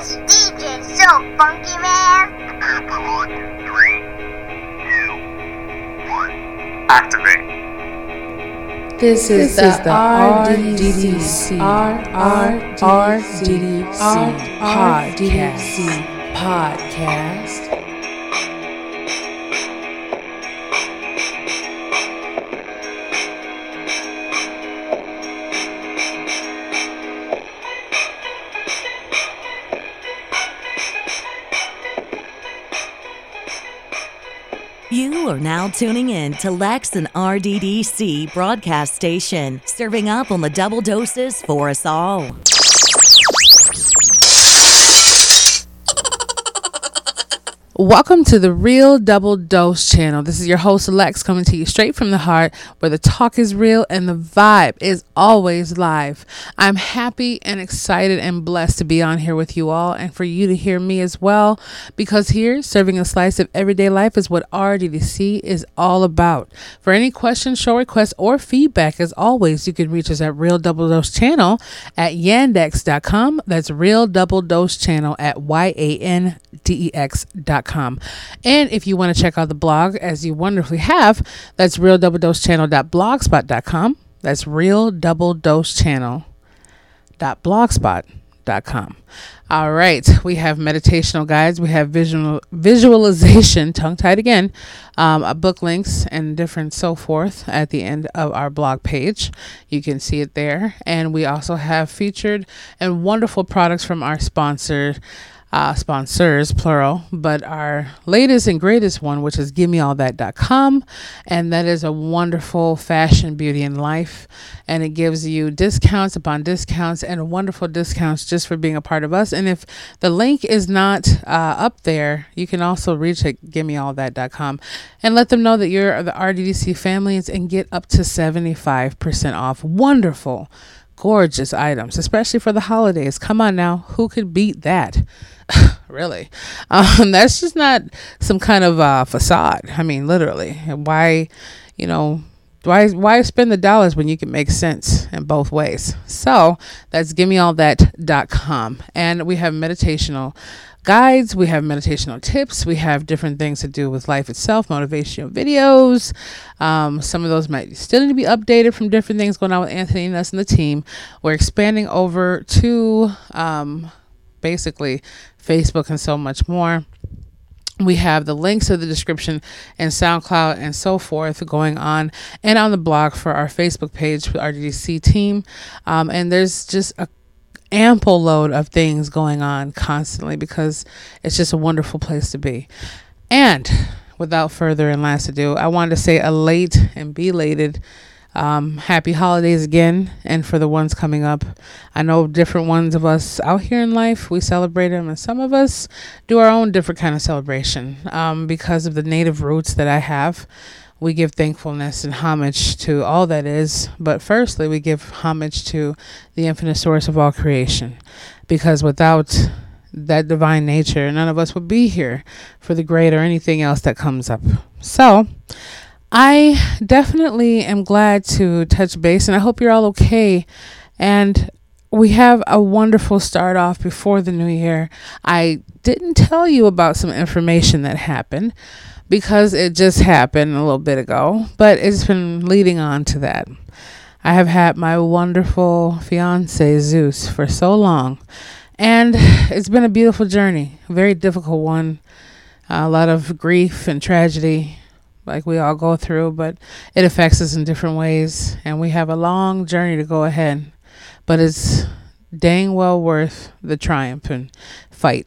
This DJ's so funky, man. Three, two, one. Activate. This is the RDDC RRDDC podcast. podcast. Now tuning in to Lex and RDDC broadcast station, serving up on the double doses for us all. Welcome to the Real Double Dose channel. This is your host, Lex, coming to you straight from the heart where the talk is real and the vibe is always live. I'm happy and excited and blessed to be on here with you all and for you to hear me as well because here, serving a slice of everyday life is what RDDC is all about. For any questions, show requests, or feedback, as always, you can reach us at Real Double Dose channel at yandex.com. That's Real Double Dose channel at Y A N D E X.com. And if you want to check out the blog, as you wonderfully have, that's realdoubledosechannel.blogspot.com. That's realdoubledosechannel.blogspot.com. All right, we have meditational guides, we have visual visualization, tongue tied again, um, uh, book links and different so forth at the end of our blog page. You can see it there, and we also have featured and wonderful products from our sponsor uh, sponsors, plural, but our latest and greatest one, which is givemeallthat.com. And that is a wonderful fashion, beauty, and life. And it gives you discounts upon discounts and wonderful discounts just for being a part of us. And if the link is not uh, up there, you can also reach at givemeallthat.com and let them know that you're the RDDC families and get up to 75% off. Wonderful gorgeous items, especially for the holidays. Come on now, who could beat that? really, um, that's just not some kind of uh, facade. I mean, literally, why, you know, why why spend the dollars when you can make sense in both ways? So that's gimmeallthat.com. and we have meditational guides, we have meditational tips, we have different things to do with life itself, motivational videos. Um, some of those might still need to be updated from different things going on with Anthony and us and the team. We're expanding over to um, basically Facebook and so much more. We have the links of the description and SoundCloud and so forth going on, and on the blog for our Facebook page RDDC team. Um, and there's just a ample load of things going on constantly because it's just a wonderful place to be. And without further and last ado, I wanted to say a late and belated um, happy holidays again. And for the ones coming up, I know different ones of us out here in life, we celebrate them, and some of us do our own different kind of celebration um, because of the native roots that I have we give thankfulness and homage to all that is, but firstly, we give homage to the infinite source of all creation, because without that divine nature, none of us would be here for the great or anything else that comes up. So, I definitely am glad to touch base, and I hope you're all okay. And we have a wonderful start off before the new year. I didn't tell you about some information that happened because it just happened a little bit ago, but it's been leading on to that. I have had my wonderful fiance Zeus for so long, and it's been a beautiful journey, a very difficult one, a lot of grief and tragedy, like we all go through, but it affects us in different ways, and we have a long journey to go ahead, but it's dang well worth the triumph and fight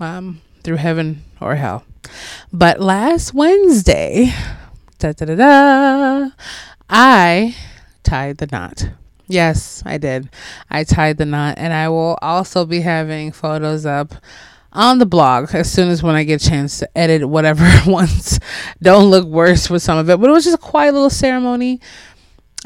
um, through heaven or hell. But last Wednesday, da da da da, I tied the knot. Yes, I did. I tied the knot, and I will also be having photos up on the blog as soon as when I get a chance to edit whatever ones don't look worse with some of it. But it was just a quiet little ceremony.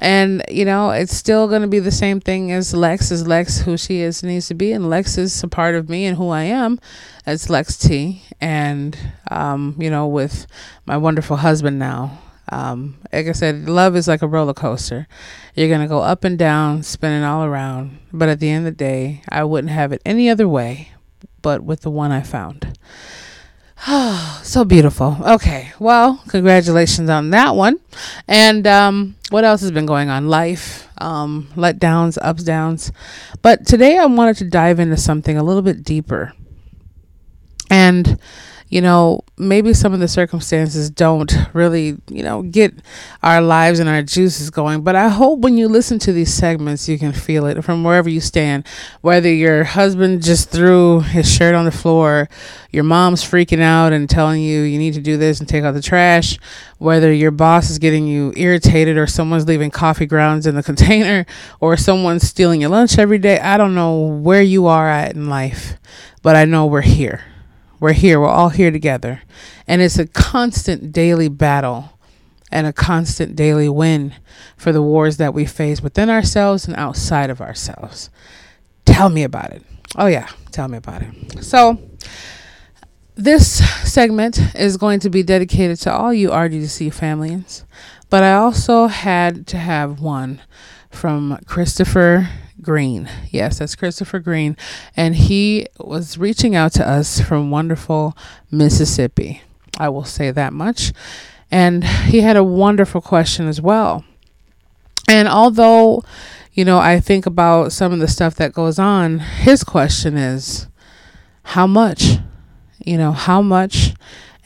And, you know, it's still going to be the same thing as Lex, as Lex, who she is, needs to be. And Lex is a part of me and who I am as Lex T. And, um, you know, with my wonderful husband now. Um, like I said, love is like a roller coaster. You're going to go up and down, spinning all around. But at the end of the day, I wouldn't have it any other way but with the one I found. so beautiful. Okay. Well, congratulations on that one. And um, what else has been going on? Life, um, letdowns, ups, downs. But today I wanted to dive into something a little bit deeper. And you know, maybe some of the circumstances don't really, you know, get our lives and our juices going. But I hope when you listen to these segments, you can feel it from wherever you stand. Whether your husband just threw his shirt on the floor, your mom's freaking out and telling you you need to do this and take out the trash, whether your boss is getting you irritated or someone's leaving coffee grounds in the container or someone's stealing your lunch every day. I don't know where you are at in life, but I know we're here we're here. We're all here together. And it's a constant daily battle and a constant daily win for the wars that we face within ourselves and outside of ourselves. Tell me about it. Oh, yeah. Tell me about it. So, this segment is going to be dedicated to all you RDDC families, but I also had to have one from Christopher Green. Yes, that's Christopher Green. And he was reaching out to us from wonderful Mississippi. I will say that much. And he had a wonderful question as well. And although, you know, I think about some of the stuff that goes on, his question is how much? You know, how much?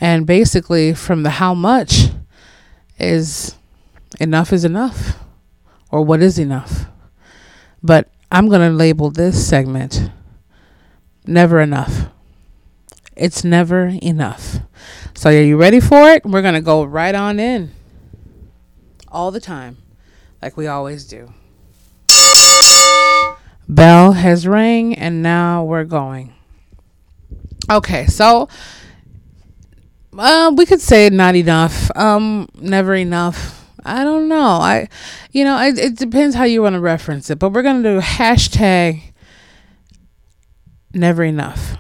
And basically, from the how much is enough is enough, or what is enough? But I'm going to label this segment Never Enough. It's never enough. So, are you ready for it? We're going to go right on in. All the time, like we always do. Bell has rang, and now we're going. Okay, so uh, we could say not enough. Um, never enough I don't know. I, you know, it, it depends how you want to reference it. But we're gonna do hashtag never enough.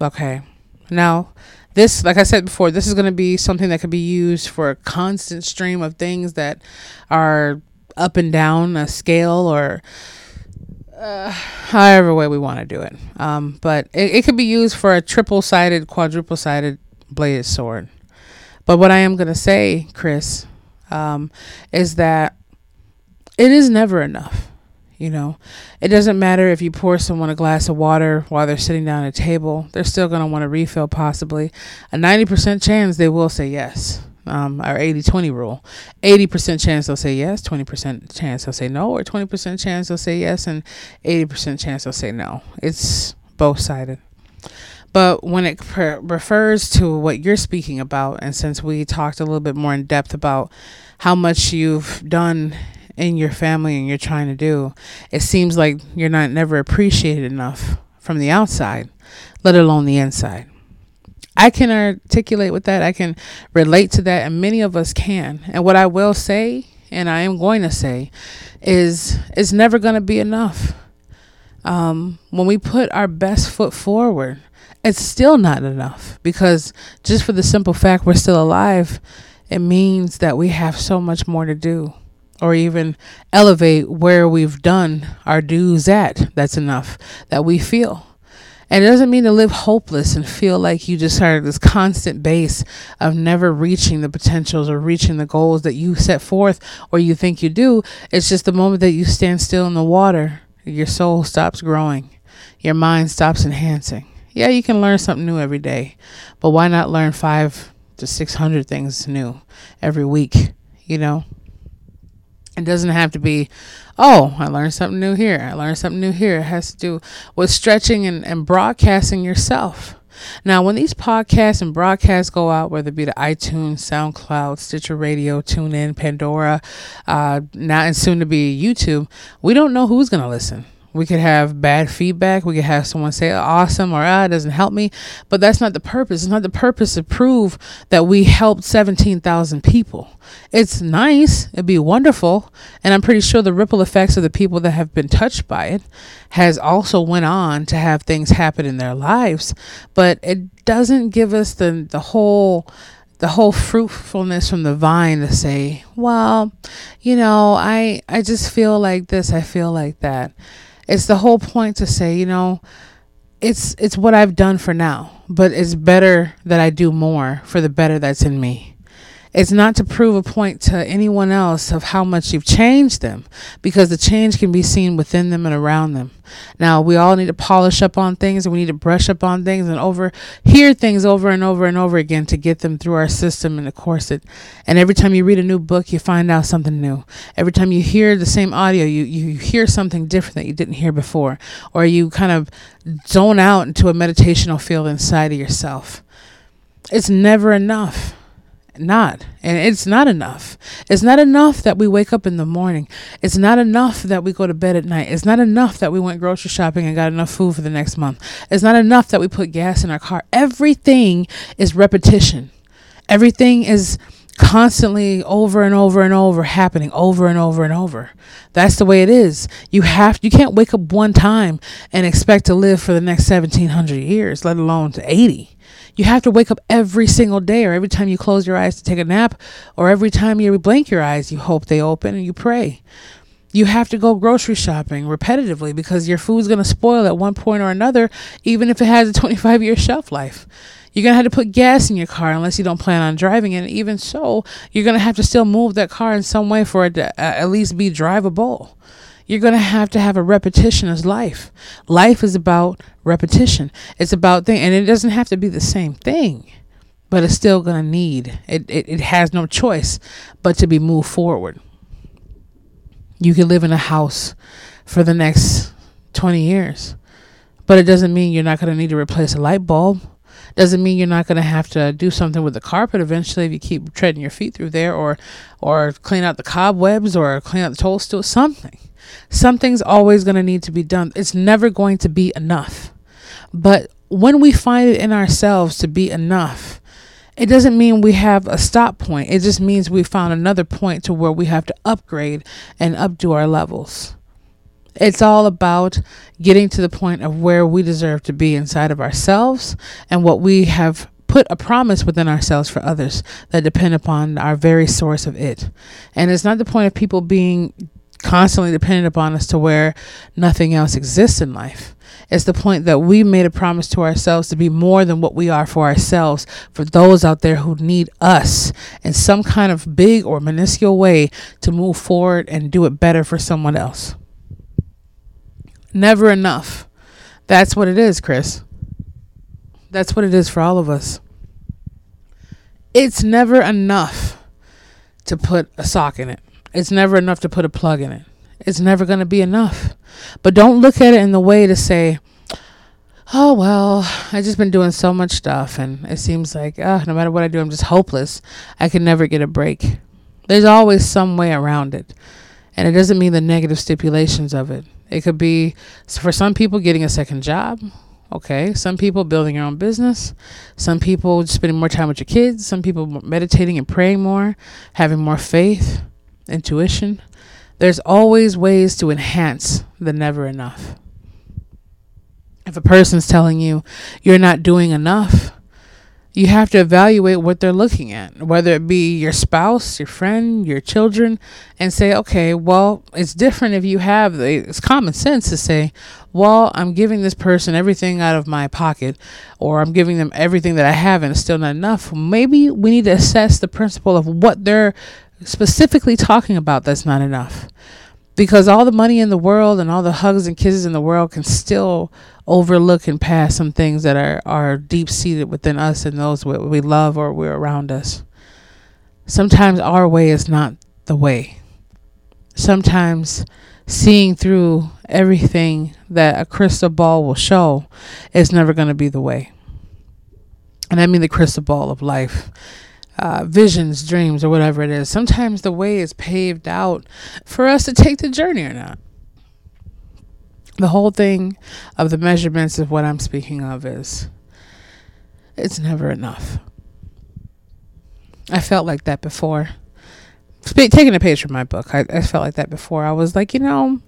Okay. Now, this, like I said before, this is gonna be something that could be used for a constant stream of things that are up and down a scale or uh, however way we want to do it. Um, but it, it could be used for a triple sided, quadruple sided bladed sword. But what I am going to say, Chris, um, is that it is never enough. You know, it doesn't matter if you pour someone a glass of water while they're sitting down at a table, they're still going to want to refill, possibly. A 90% chance they will say yes. Um, our 80 20 rule 80% chance they'll say yes, 20% chance they'll say no, or 20% chance they'll say yes, and 80% chance they'll say no. It's both sided. But when it per- refers to what you're speaking about, and since we talked a little bit more in depth about how much you've done in your family and you're trying to do, it seems like you're not never appreciated enough from the outside, let alone the inside. I can articulate with that. I can relate to that, and many of us can. And what I will say, and I am going to say, is it's never going to be enough. Um, when we put our best foot forward, it's still not enough because just for the simple fact we're still alive, it means that we have so much more to do or even elevate where we've done our dues at. That's enough that we feel. And it doesn't mean to live hopeless and feel like you just are this constant base of never reaching the potentials or reaching the goals that you set forth or you think you do. It's just the moment that you stand still in the water, your soul stops growing, your mind stops enhancing yeah, you can learn something new every day, but why not learn five to 600 things new every week? You know, it doesn't have to be, oh, I learned something new here. I learned something new here. It has to do with stretching and, and broadcasting yourself. Now, when these podcasts and broadcasts go out, whether it be to iTunes, SoundCloud, Stitcher Radio, TuneIn, Pandora, uh, now and soon to be YouTube, we don't know who's going to listen. We could have bad feedback. We could have someone say awesome or ah, it doesn't help me. But that's not the purpose. It's not the purpose to prove that we helped 17,000 people. It's nice. It'd be wonderful. And I'm pretty sure the ripple effects of the people that have been touched by it has also went on to have things happen in their lives. But it doesn't give us the, the whole the whole fruitfulness from the vine to say, well, you know, I I just feel like this, I feel like that. It's the whole point to say, you know, it's it's what I've done for now, but it's better that I do more for the better that's in me. It's not to prove a point to anyone else of how much you've changed them because the change can be seen within them and around them. Now, we all need to polish up on things and we need to brush up on things and over hear things over and over and over again to get them through our system and of course it. And every time you read a new book, you find out something new. Every time you hear the same audio, you, you hear something different that you didn't hear before or you kind of zone out into a meditational field inside of yourself. It's never enough not. And it's not enough. It's not enough that we wake up in the morning. It's not enough that we go to bed at night. It's not enough that we went grocery shopping and got enough food for the next month. It's not enough that we put gas in our car. Everything is repetition. Everything is constantly over and over and over happening over and over and over. That's the way it is. You have you can't wake up one time and expect to live for the next 1700 years, let alone to 80. You have to wake up every single day, or every time you close your eyes to take a nap, or every time you blink your eyes, you hope they open and you pray. You have to go grocery shopping repetitively because your food's going to spoil at one point or another, even if it has a 25 year shelf life. You're going to have to put gas in your car unless you don't plan on driving it. And even so, you're going to have to still move that car in some way for it to uh, at least be drivable you're going to have to have a repetition as life. Life is about repetition. It's about thing, and it doesn't have to be the same thing, but it's still going to need. It, it it has no choice but to be moved forward. You can live in a house for the next 20 years, but it doesn't mean you're not going to need to replace a light bulb. Doesn't mean you're not going to have to do something with the carpet eventually if you keep treading your feet through there, or or clean out the cobwebs, or clean out the toadstool. Something Something's always going to need to be done. It's never going to be enough. But when we find it in ourselves to be enough, it doesn't mean we have a stop point. It just means we found another point to where we have to upgrade and updo our levels. It's all about getting to the point of where we deserve to be inside of ourselves and what we have put a promise within ourselves for others that depend upon our very source of it. And it's not the point of people being constantly dependent upon us to where nothing else exists in life. It's the point that we made a promise to ourselves to be more than what we are for ourselves, for those out there who need us in some kind of big or minuscule way to move forward and do it better for someone else. Never enough. That's what it is, Chris. That's what it is for all of us. It's never enough to put a sock in it. It's never enough to put a plug in it. It's never going to be enough. But don't look at it in the way to say, oh, well, I've just been doing so much stuff. And it seems like, oh, no matter what I do, I'm just hopeless. I can never get a break. There's always some way around it. And it doesn't mean the negative stipulations of it. It could be, for some people, getting a second job. Okay. Some people building your own business. Some people spending more time with your kids. Some people meditating and praying more, having more faith intuition. There's always ways to enhance the never enough. If a person's telling you you're not doing enough, you have to evaluate what they're looking at, whether it be your spouse, your friend, your children, and say, okay, well, it's different if you have the, it's common sense to say, well, I'm giving this person everything out of my pocket, or I'm giving them everything that I have and it's still not enough. Maybe we need to assess the principle of what they're specifically talking about that's not enough. Because all the money in the world and all the hugs and kisses in the world can still overlook and pass some things that are, are deep seated within us and those we love or we're around us. Sometimes our way is not the way. Sometimes seeing through everything that a crystal ball will show is never going to be the way. And I mean the crystal ball of life uh, visions, dreams, or whatever it is. Sometimes the way is paved out for us to take the journey or not. The whole thing of the measurements of what I'm speaking of is it's never enough. I felt like that before. Sp- taking a page from my book, I, I felt like that before. I was like, you know,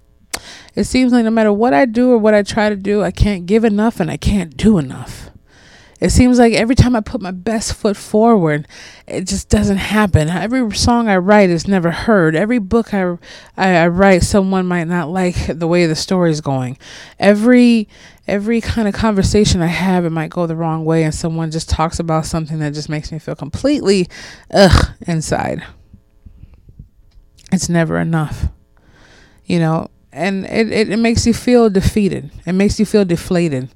it seems like no matter what I do or what I try to do, I can't give enough and I can't do enough It seems like every time I put my best foot forward, it just doesn't happen. Every song I write is never heard. Every book I, I, I write, someone might not like the way the story is going. Every every kind of conversation I have, it might go the wrong way, and someone just talks about something that just makes me feel completely ugh inside. It's never enough, you know, and it, it, it makes you feel defeated. It makes you feel deflated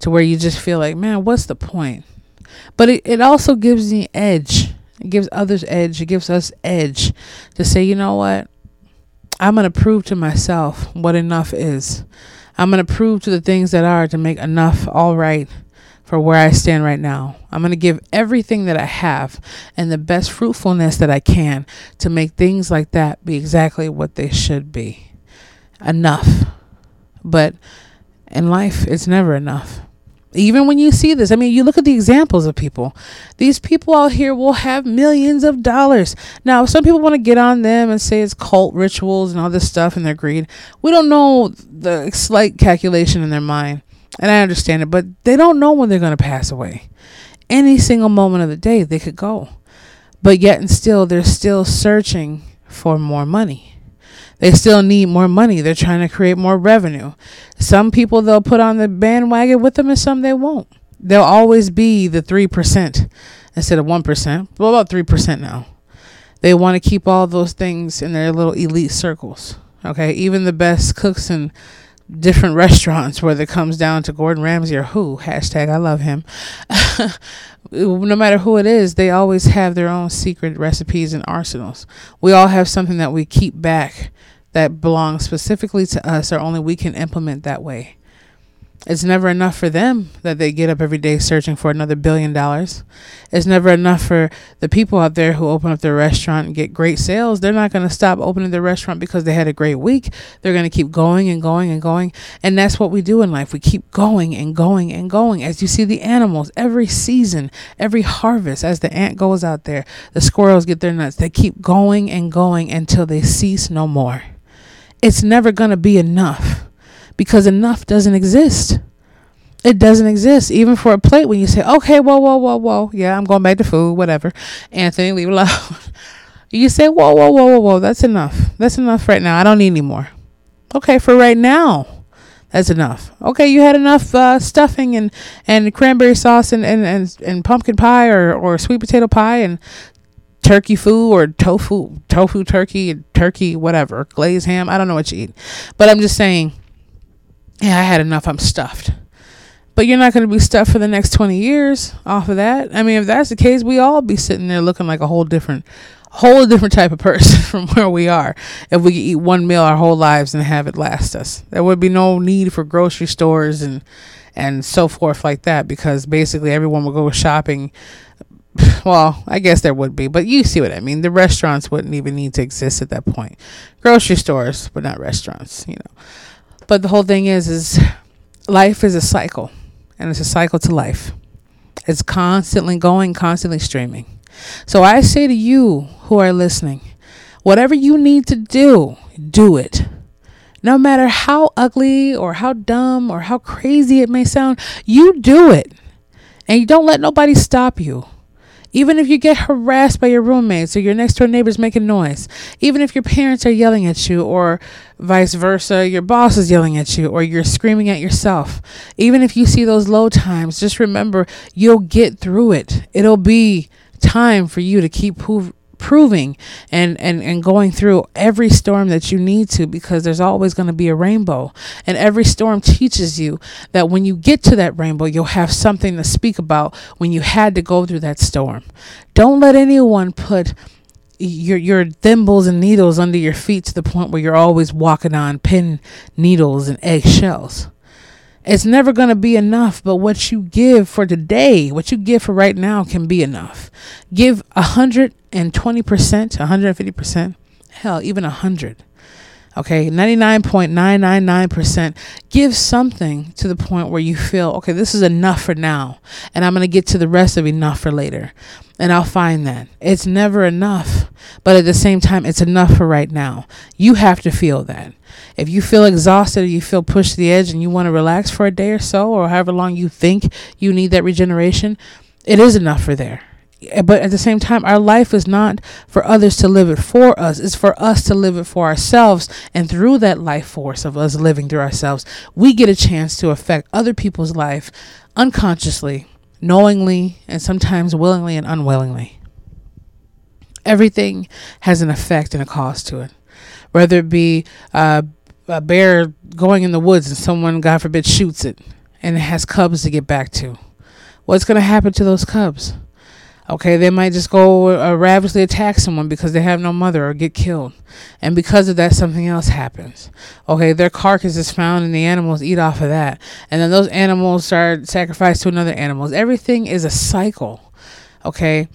to where you just feel like, man, what's the point? But it, it also gives me edge. It gives others edge. It gives us edge to say, you know what? I'm going to prove to myself what enough is. I'm going to prove to the things that are to make enough all right for where I stand right now. I'm going to give everything that I have and the best fruitfulness that I can to make things like that be exactly what they should be. Enough. But in life, it's never enough. Even when you see this, I mean, you look at the examples of people. These people out here will have millions of dollars. Now, some people want to get on them and say it's cult rituals and all this stuff and their greed. We don't know the slight calculation in their mind, and I understand it, but they don't know when they're going to pass away. Any single moment of the day, they could go. But yet and still, they're still searching for more money. They still need more money. They're trying to create more revenue. Some people they'll put on the bandwagon with them and some they won't. They'll always be the 3% instead of 1%. Well, about 3% now. They want to keep all those things in their little elite circles. Okay. Even the best cooks in different restaurants, whether it comes down to Gordon Ramsay or who, hashtag I love him. no matter who it is, they always have their own secret recipes and arsenals. We all have something that we keep back that belongs specifically to us or only we can implement that way. It's never enough for them that they get up every day searching for another billion dollars. It's never enough for the people out there who open up their restaurant and get great sales. They're not going to stop opening their restaurant because they had a great week. They're going to keep going and going and going. And that's what we do in life. We keep going and going and going. As you see the animals, every season, every harvest, as the ant goes out there, the squirrels get their nuts. They keep going and going until they cease no more. It's never going to be enough because enough doesn't exist. It doesn't exist. Even for a plate, when you say, okay, whoa, whoa, whoa, whoa, yeah, I'm going back to food, whatever. Anthony, leave alone. you say, whoa, whoa, whoa, whoa, whoa, that's enough. That's enough right now. I don't need any more. Okay, for right now, that's enough. Okay, you had enough uh, stuffing and, and cranberry sauce and, and, and, and pumpkin pie or, or sweet potato pie and turkey food or tofu, tofu turkey, turkey, whatever, glazed ham. I don't know what you eat. But I'm just saying, yeah, I had enough. I'm stuffed. But you're not going to be stuffed for the next 20 years off of that. I mean, if that's the case, we all be sitting there looking like a whole different, whole different type of person from where we are. If we eat one meal our whole lives and have it last us, there would be no need for grocery stores and and so forth like that because basically everyone would go shopping well, I guess there would be, but you see what I mean. The restaurants wouldn't even need to exist at that point. Grocery stores, but not restaurants, you know. But the whole thing is is life is a cycle, and it's a cycle to life. It's constantly going, constantly streaming. So I say to you who are listening, whatever you need to do, do it. No matter how ugly or how dumb or how crazy it may sound, you do it. And you don't let nobody stop you. Even if you get harassed by your roommates or your next door neighbors making noise, even if your parents are yelling at you or vice versa, your boss is yelling at you or you're screaming at yourself, even if you see those low times, just remember you'll get through it. It'll be time for you to keep proving and, and, and going through every storm that you need to because there's always going to be a rainbow. And every storm teaches you that when you get to that rainbow, you'll have something to speak about when you had to go through that storm. Don't let anyone put your your thimbles and needles under your feet to the point where you're always walking on pin needles and eggshells. It's never going to be enough, but what you give for today, what you give for right now can be enough. Give 120%, 150%, hell, even 100. Okay, 99.999% give something to the point where you feel, okay, this is enough for now, and I'm going to get to the rest of enough for later. And I'll find that. It's never enough, but at the same time, it's enough for right now. You have to feel that. If you feel exhausted or you feel pushed to the edge and you want to relax for a day or so, or however long you think you need that regeneration, it is enough for there. But at the same time our life is not for others to live it for us it's for us to live it for ourselves. And through that life force of us living through ourselves we get a chance to affect other people's life unconsciously knowingly and sometimes willingly and unwillingly. Everything has an effect and a cause to it. Whether it be uh, a bear going in the woods and someone god forbid shoots it and it has cubs to get back to what's going to happen to those cubs Okay, they might just go uh, attack someone because they have no mother or get killed. And because of that, something else happens. Okay, their carcass is found and the animals eat off of that. And then those animals are sacrificed to another animals. Everything is a cycle. Okay,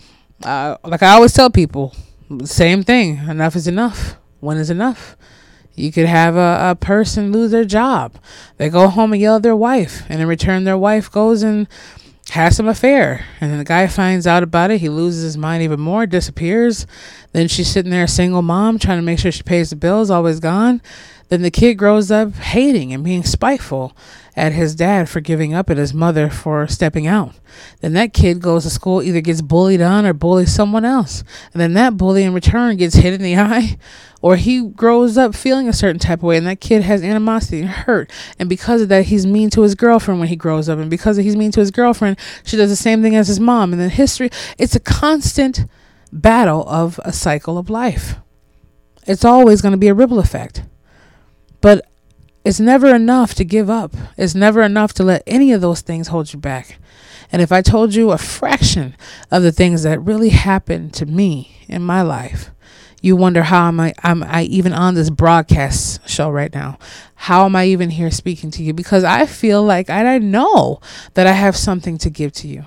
uh, like I always tell people, same thing. Enough is enough. When is enough? You could have a, a person lose their job. They go home and yell at their wife, and in return, their wife goes and has some affair. And then the guy finds out about it. He loses his mind even more, disappears. Then she's sitting there, a single mom, trying to make sure she pays the bills, always gone. Then the kid grows up hating and being spiteful at his dad for giving up at his mother for stepping out. Then that kid goes to school, either gets bullied on or bullies someone else. And then that bully in return gets hit in the eye or he grows up feeling a certain type of way and that kid has animosity and hurt. And because of that he's mean to his girlfriend when he grows up. And because he's mean to his girlfriend she does the same thing as his mom. And then history it's a constant battle of a cycle of life. It's always going to be a ripple effect. But it's never enough to give up it's never enough to let any of those things hold you back and if i told you a fraction of the things that really happened to me in my life you wonder how am I am I even on this broadcast show right now? How am I even here speaking to you? Because I feel like I, know that I have something to give to you.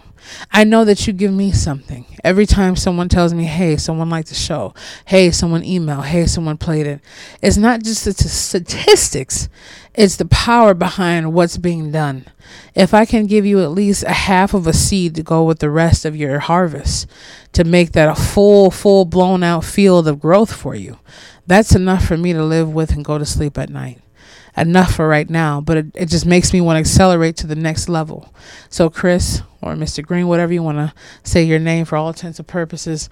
I know that you give me something. Every time someone tells me, hey, someone liked the show, hey, someone emailed, hey, someone played it. It's not just the statistics, it's the power behind what's being done. If I can give you at least a half of a seed to go with the rest of your harvest to make that a full, full blown out field of growth for you, that's enough for me to live with and go to sleep at night enough for right now, but it, it just makes me want to accelerate to the next level. So, Chris or Mr. Green, whatever you want to say your name for all intents and purposes,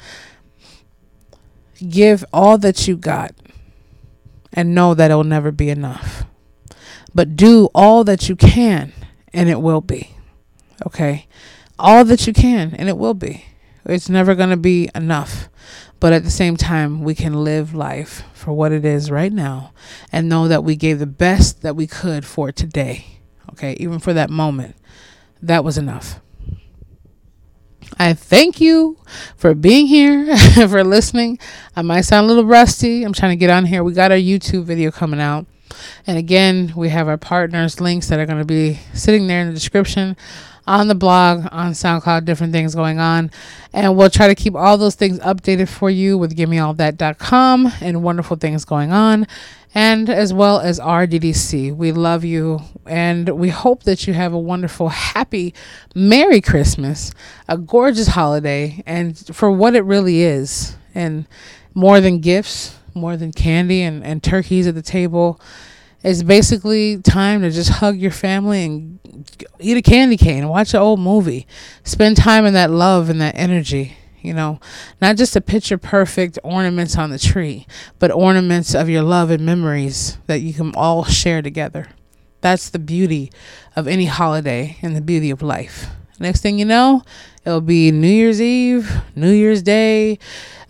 give all that you got and know that it'll never be enough. But do all that you can and it will be. Okay? All that you can and it will be. It's never going to be enough. But at the same time, we can live life for what it is right now and know that we gave the best that we could for today. Okay, even for that moment, that was enough. I thank you for being here, for listening. I might sound a little rusty. I'm trying to get on here. We got our YouTube video coming out. And again, we have our partners' links that are going to be sitting there in the description on the blog, on SoundCloud, different things going on. And we'll try to keep all those things updated for you with givemeallthat.com and wonderful things going on. And as well as RDDC. We love you and we hope that you have a wonderful, happy, Merry Christmas, a gorgeous holiday, and for what it really is. And more than gifts, more than candy and, and turkeys at the table it's basically time to just hug your family and eat a candy cane, watch an old movie, spend time in that love and that energy. You know, not just a picture perfect ornaments on the tree, but ornaments of your love and memories that you can all share together. That's the beauty of any holiday and the beauty of life. Next thing you know, it'll be New Year's Eve, New Year's Day,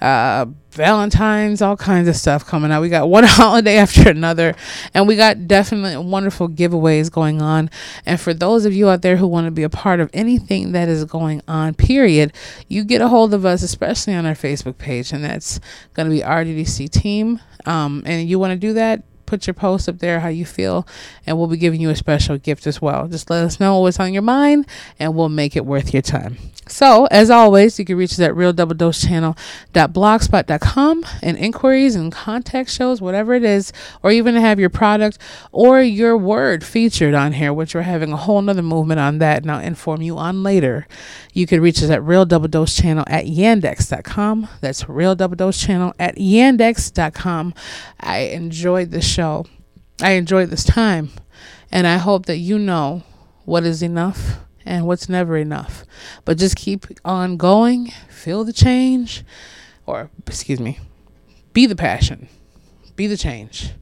uh, Valentine's, all kinds of stuff coming out. We got one holiday after another, and we got definitely wonderful giveaways going on. And for those of you out there who want to be a part of anything that is going on, period, you get a hold of us, especially on our Facebook page, and that's going to be RDDC Team. Um, and you want to do that, put your post up there how you feel, and we'll be giving you a special gift as well. Just let us know what's on your mind, and we'll make it worth your time. So, as always, you can reach us at realdoubledosechannel.blogspot.com and inquiries and contact shows, whatever it is, or even to have your product or your word featured on here, which we're having a whole nother movement on that, and I'll inform you on later. You can reach us at Real Double Dose Channel at yandex.com. That's Real Double Dose Channel at yandex.com. I enjoyed the show. I enjoyed this time. And I hope that you know what is enough and what's never enough. But just keep on going, feel the change, or excuse me, be the passion, be the change,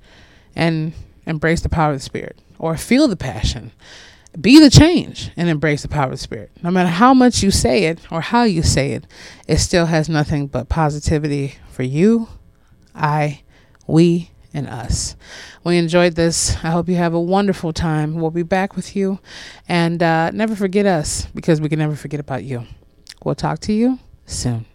and embrace the power of the Spirit, or feel the passion. Be the change and embrace the power of the Spirit. No matter how much you say it or how you say it, it still has nothing but positivity for you, I, we, and us. We enjoyed this. I hope you have a wonderful time. We'll be back with you. And uh, never forget us because we can never forget about you. We'll talk to you soon.